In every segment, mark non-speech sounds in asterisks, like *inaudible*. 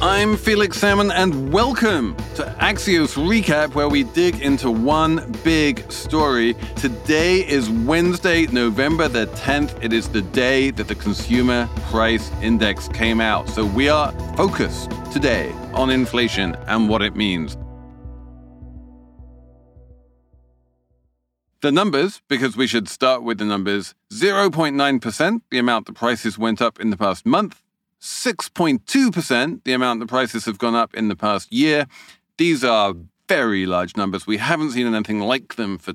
I'm Felix Salmon, and welcome to Axios Recap, where we dig into one big story. Today is Wednesday, November the 10th. It is the day that the Consumer Price Index came out. So we are focused today on inflation and what it means. The numbers, because we should start with the numbers 0.9%, the amount the prices went up in the past month. 6.2%, the amount the prices have gone up in the past year. These are very large numbers. We haven't seen anything like them for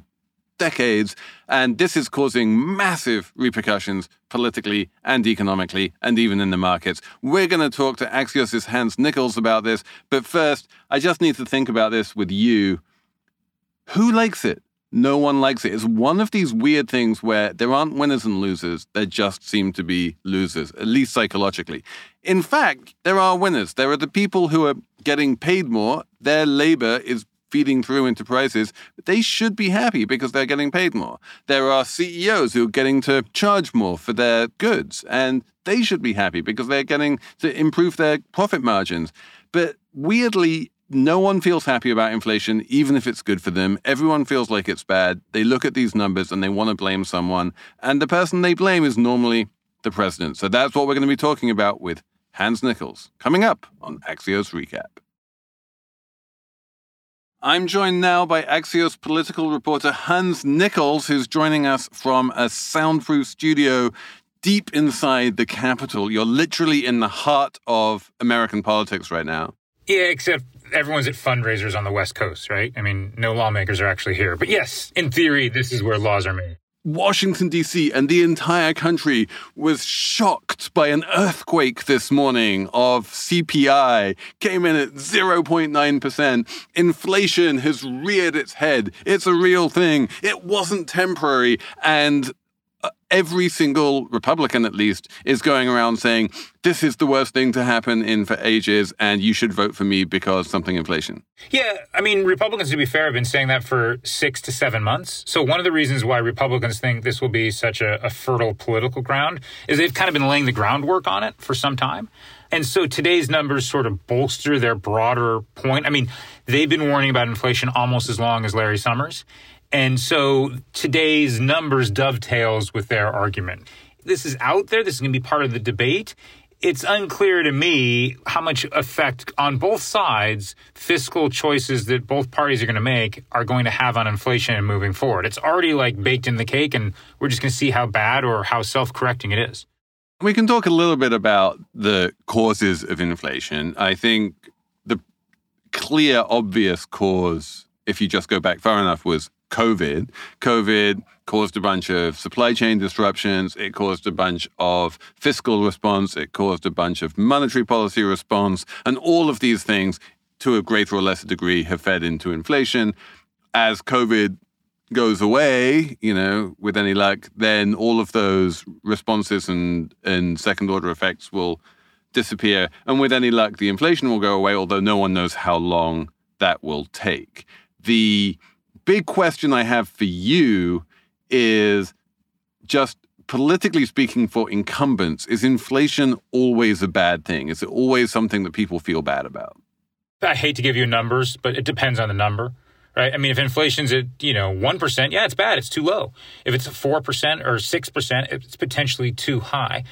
decades, and this is causing massive repercussions politically and economically and even in the markets. We're going to talk to Axios' Hans Nichols about this, but first, I just need to think about this with you. Who likes it? No one likes it. It's one of these weird things where there aren't winners and losers. There just seem to be losers, at least psychologically. In fact, there are winners. There are the people who are getting paid more. Their labor is feeding through into prices. They should be happy because they're getting paid more. There are CEOs who are getting to charge more for their goods, and they should be happy because they're getting to improve their profit margins. But weirdly, no one feels happy about inflation, even if it's good for them. Everyone feels like it's bad. They look at these numbers and they want to blame someone. And the person they blame is normally the president. So that's what we're going to be talking about with Hans Nichols coming up on Axios Recap. I'm joined now by Axios political reporter Hans Nichols, who's joining us from a soundproof studio deep inside the Capitol. You're literally in the heart of American politics right now. Yeah, except everyone's at fundraisers on the West Coast, right? I mean, no lawmakers are actually here. But yes, in theory, this is where laws are made. Washington, D.C., and the entire country was shocked by an earthquake this morning of CPI, came in at 0.9%. Inflation has reared its head. It's a real thing. It wasn't temporary. And every single Republican, at least, is going around saying, this is the worst thing to happen in for ages, and you should vote for me because something inflation. Yeah, I mean, Republicans, to be fair, have been saying that for six to seven months. So one of the reasons why Republicans think this will be such a, a fertile political ground is they've kind of been laying the groundwork on it for some time. And so today's numbers sort of bolster their broader point. I mean, they've been warning about inflation almost as long as Larry Summers. And so today's numbers dovetails with their argument. This is out there. This is going to be part of the debate. It's unclear to me how much effect on both sides fiscal choices that both parties are going to make are going to have on inflation and moving forward. It's already like baked in the cake, and we're just going to see how bad or how self correcting it is. We can talk a little bit about the causes of inflation. I think the clear, obvious cause, if you just go back far enough, was COVID. COVID caused a bunch of supply chain disruptions. It caused a bunch of fiscal response. It caused a bunch of monetary policy response. And all of these things, to a greater or lesser degree, have fed into inflation. As COVID goes away, you know, with any luck, then all of those responses and, and second order effects will disappear. And with any luck, the inflation will go away, although no one knows how long that will take. The big question I have for you is just politically speaking for incumbents, is inflation always a bad thing? Is it always something that people feel bad about? I hate to give you numbers, but it depends on the number. Right. I mean, if inflation's at, you know, 1%, yeah, it's bad. It's too low. If it's 4% or 6%, it's potentially too high.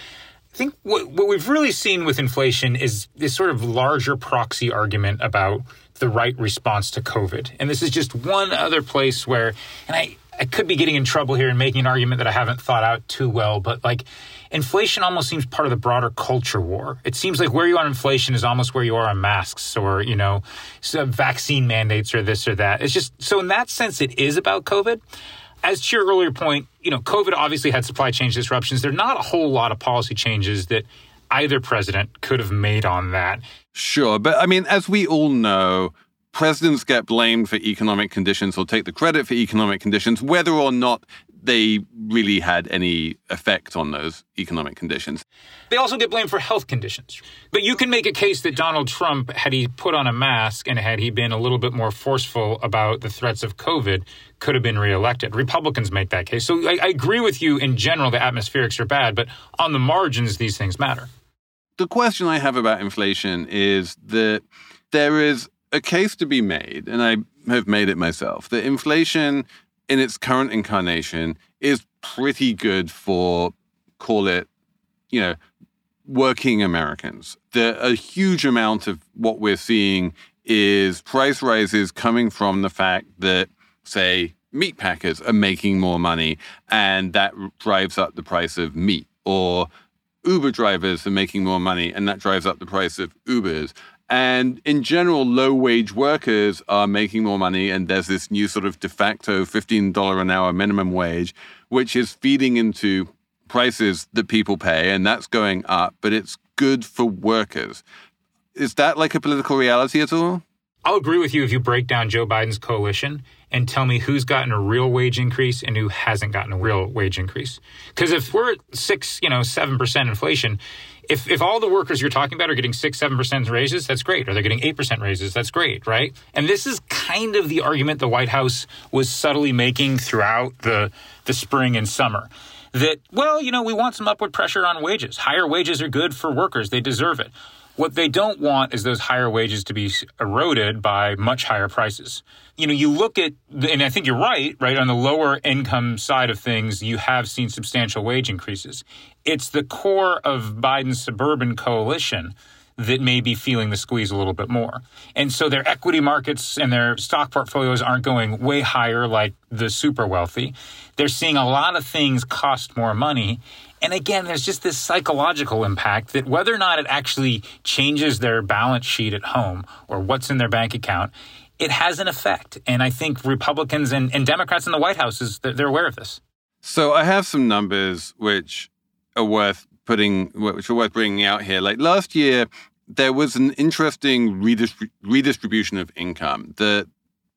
I think what, what we've really seen with inflation is this sort of larger proxy argument about the right response to COVID. And this is just one other place where, and I, I could be getting in trouble here and making an argument that I haven't thought out too well, but like inflation almost seems part of the broader culture war. It seems like where you are on inflation is almost where you are on masks or, you know, vaccine mandates or this or that. It's just, so in that sense, it is about COVID as to your earlier point, you know, COVID obviously had supply chain disruptions. There are not a whole lot of policy changes that either president could have made on that. Sure. But I mean, as we all know, presidents get blamed for economic conditions or take the credit for economic conditions, whether or not they really had any effect on those economic conditions. They also get blamed for health conditions. But you can make a case that Donald Trump, had he put on a mask and had he been a little bit more forceful about the threats of COVID, could have been reelected. Republicans make that case. So I, I agree with you in general, the atmospherics are bad, but on the margins, these things matter. The question I have about inflation is that there is a case to be made, and I have made it myself, that inflation in its current incarnation is pretty good for, call it, you know, working Americans. The, a huge amount of what we're seeing is price rises coming from the fact that, say, meat packers are making more money and that drives up the price of meat, or Uber drivers are making more money and that drives up the price of Ubers. And in general, low wage workers are making more money, and there's this new sort of de facto $15 an hour minimum wage, which is feeding into prices that people pay, and that's going up, but it's good for workers. Is that like a political reality at all? I'll agree with you if you break down Joe Biden's coalition and tell me who's gotten a real wage increase and who hasn't gotten a real wage increase. Because if we're at six, you know, seven percent inflation, if if all the workers you're talking about are getting six, seven percent raises, that's great. Or they're getting eight percent raises, that's great, right? And this is kind of the argument the White House was subtly making throughout the the spring and summer that, well, you know, we want some upward pressure on wages. Higher wages are good for workers, they deserve it. What they don't want is those higher wages to be eroded by much higher prices. You know, you look at, and I think you're right, right? On the lower income side of things, you have seen substantial wage increases. It's the core of Biden's suburban coalition that may be feeling the squeeze a little bit more. And so their equity markets and their stock portfolios aren't going way higher like the super wealthy. They're seeing a lot of things cost more money. And again, there's just this psychological impact that whether or not it actually changes their balance sheet at home or what's in their bank account, it has an effect. And I think Republicans and, and Democrats in the White House is they're aware of this. So I have some numbers which are worth putting, which are worth bringing out here. Like last year, there was an interesting redistrib- redistribution of income. The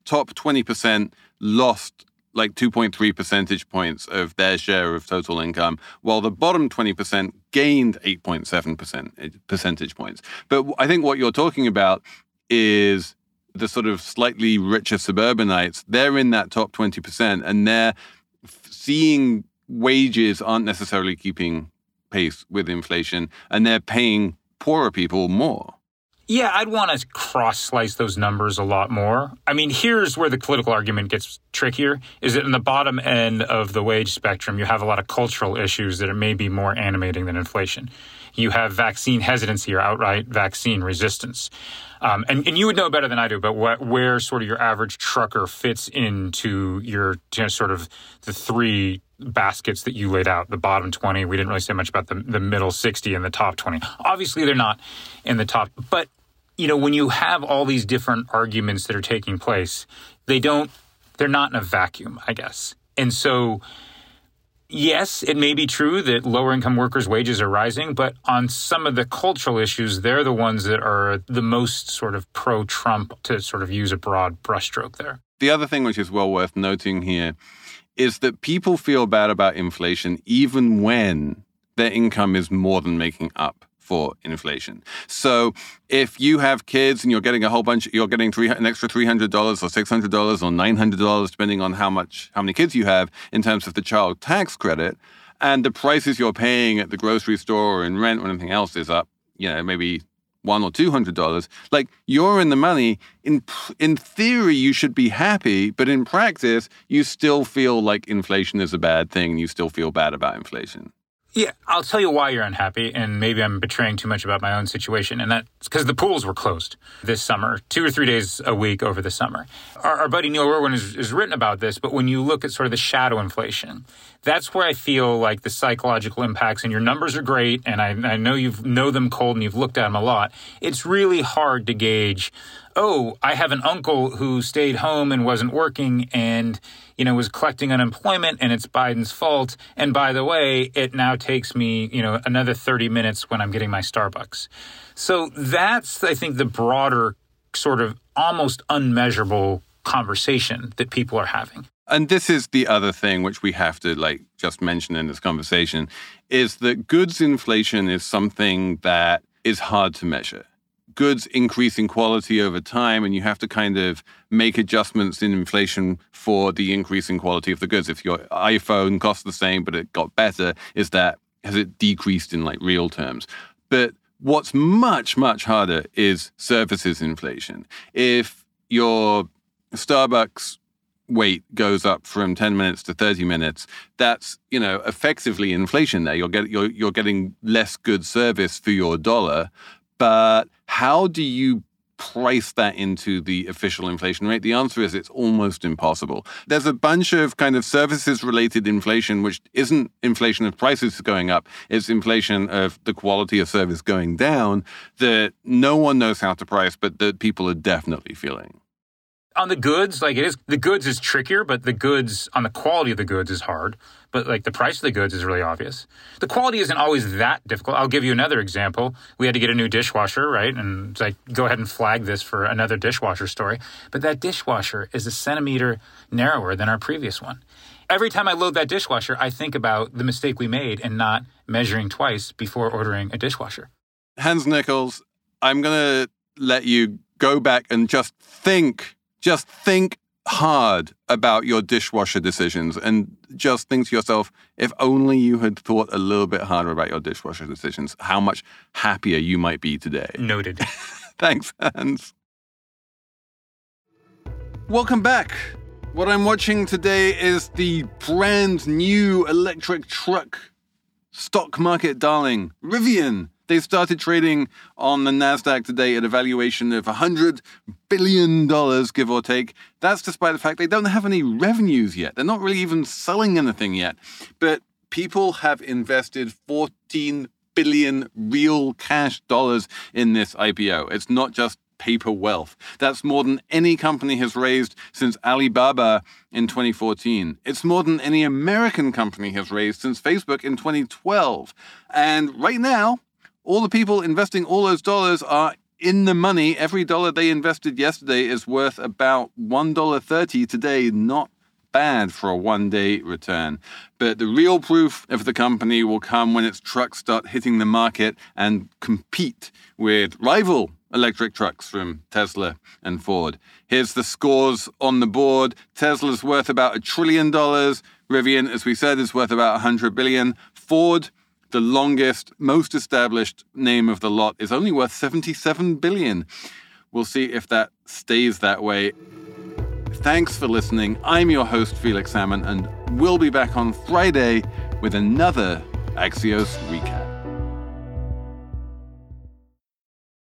top 20% lost like 2.3 percentage points of their share of total income, while the bottom 20% gained 8.7% eh, percentage points. But I think what you're talking about is the sort of slightly richer suburbanites. They're in that top 20%, and they're seeing wages aren't necessarily keeping pace with inflation, and they're paying poorer people more. Yeah, I'd want to cross slice those numbers a lot more. I mean, here's where the political argument gets trickier is that in the bottom end of the wage spectrum, you have a lot of cultural issues that are maybe more animating than inflation. You have vaccine hesitancy or outright vaccine resistance. Um, and, and you would know better than I do, but what, where sort of your average trucker fits into your you know, sort of the three baskets that you laid out the bottom 20 we didn't really say much about the, the middle 60 and the top 20 obviously they're not in the top but you know when you have all these different arguments that are taking place they don't they're not in a vacuum i guess. And so yes it may be true that lower income workers wages are rising but on some of the cultural issues they're the ones that are the most sort of pro trump to sort of use a broad brushstroke there. The other thing which is well worth noting here is that people feel bad about inflation even when their income is more than making up for inflation. So if you have kids and you're getting a whole bunch, you're getting three, an extra three hundred dollars or six hundred dollars or nine hundred dollars, depending on how much how many kids you have in terms of the child tax credit, and the prices you're paying at the grocery store or in rent or anything else is up, you know, maybe one or two hundred dollars, like you're in the money. In in theory, you should be happy, but in practice, you still feel like inflation is a bad thing, and you still feel bad about inflation. Yeah, I'll tell you why you're unhappy, and maybe I'm betraying too much about my own situation, and that's because the pools were closed this summer, two or three days a week over the summer. Our, our buddy Neil Irwin has, has written about this, but when you look at sort of the shadow inflation, that's where I feel like the psychological impacts, and your numbers are great, and I, I know you know them cold and you've looked at them a lot. It's really hard to gauge oh, I have an uncle who stayed home and wasn't working and, you know, was collecting unemployment and it's Biden's fault. And by the way, it now takes me, you know, another 30 minutes when I'm getting my Starbucks. So that's, I think, the broader sort of almost unmeasurable conversation that people are having. And this is the other thing which we have to like just mention in this conversation is that goods inflation is something that is hard to measure goods increase in quality over time, and you have to kind of make adjustments in inflation for the increase in quality of the goods. If your iPhone costs the same but it got better, is that has it decreased in like real terms? But What's much, much harder is services inflation. If your Starbucks wait goes up from 10 minutes to 30 minutes that's you know effectively inflation there you're getting you're, you're getting less good service for your dollar but how do you price that into the official inflation rate? The answer is it's almost impossible. There's a bunch of kind of services related inflation, which isn't inflation of prices going up, it's inflation of the quality of service going down that no one knows how to price, but that people are definitely feeling on the goods, like it is, the goods is trickier, but the goods on the quality of the goods is hard. But like the price of the goods is really obvious. The quality isn't always that difficult. I'll give you another example. We had to get a new dishwasher, right? And it's like, go ahead and flag this for another dishwasher story. But that dishwasher is a centimeter narrower than our previous one. Every time I load that dishwasher, I think about the mistake we made in not measuring twice before ordering a dishwasher. Hans Nichols, I'm going to let you go back and just think just think hard about your dishwasher decisions and just think to yourself, if only you had thought a little bit harder about your dishwasher decisions, how much happier you might be today. Noted. *laughs* Thanks, Hans. Welcome back. What I'm watching today is the brand new electric truck stock market darling, Rivian. They started trading on the NASDAQ today at a valuation of $100 billion, give or take. That's despite the fact they don't have any revenues yet. They're not really even selling anything yet. But people have invested 14 billion real cash dollars in this IPO. It's not just paper wealth. That's more than any company has raised since Alibaba in 2014. It's more than any American company has raised since Facebook in 2012. And right now, all the people investing all those dollars are in the money. Every dollar they invested yesterday is worth about $1.30 today. Not bad for a one day return. But the real proof of the company will come when its trucks start hitting the market and compete with rival electric trucks from Tesla and Ford. Here's the scores on the board. Tesla's worth about a trillion dollars. Rivian, as we said, is worth about 100 billion. Ford the longest, most established name of the lot is only worth 77 billion. We'll see if that stays that way. Thanks for listening. I'm your host, Felix Salmon, and we'll be back on Friday with another Axios recap.